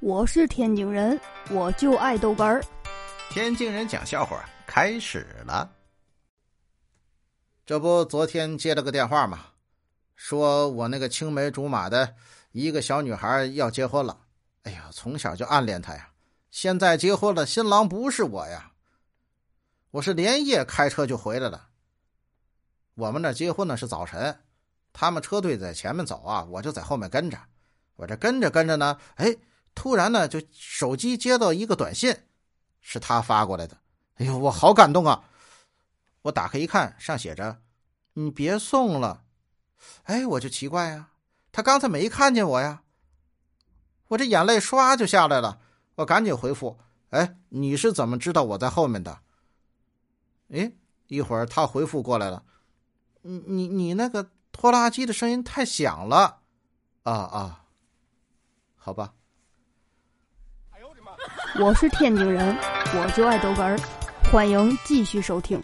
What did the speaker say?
我是天津人，我就爱豆干儿。天津人讲笑话开始了。这不，昨天接了个电话嘛，说我那个青梅竹马的一个小女孩要结婚了。哎呀，从小就暗恋她呀，现在结婚了，新郎不是我呀。我是连夜开车就回来了。我们那结婚呢是早晨，他们车队在前面走啊，我就在后面跟着。我这跟着跟着呢，哎。突然呢，就手机接到一个短信，是他发过来的。哎呦，我好感动啊！我打开一看，上写着：“你别送了。”哎，我就奇怪呀，他刚才没看见我呀。我这眼泪唰就下来了，我赶紧回复：“哎，你是怎么知道我在后面的？”哎，一会儿他回复过来了：“你你你那个拖拉机的声音太响了。”啊啊，好吧。我是天津人，我就爱豆哏儿，欢迎继续收听。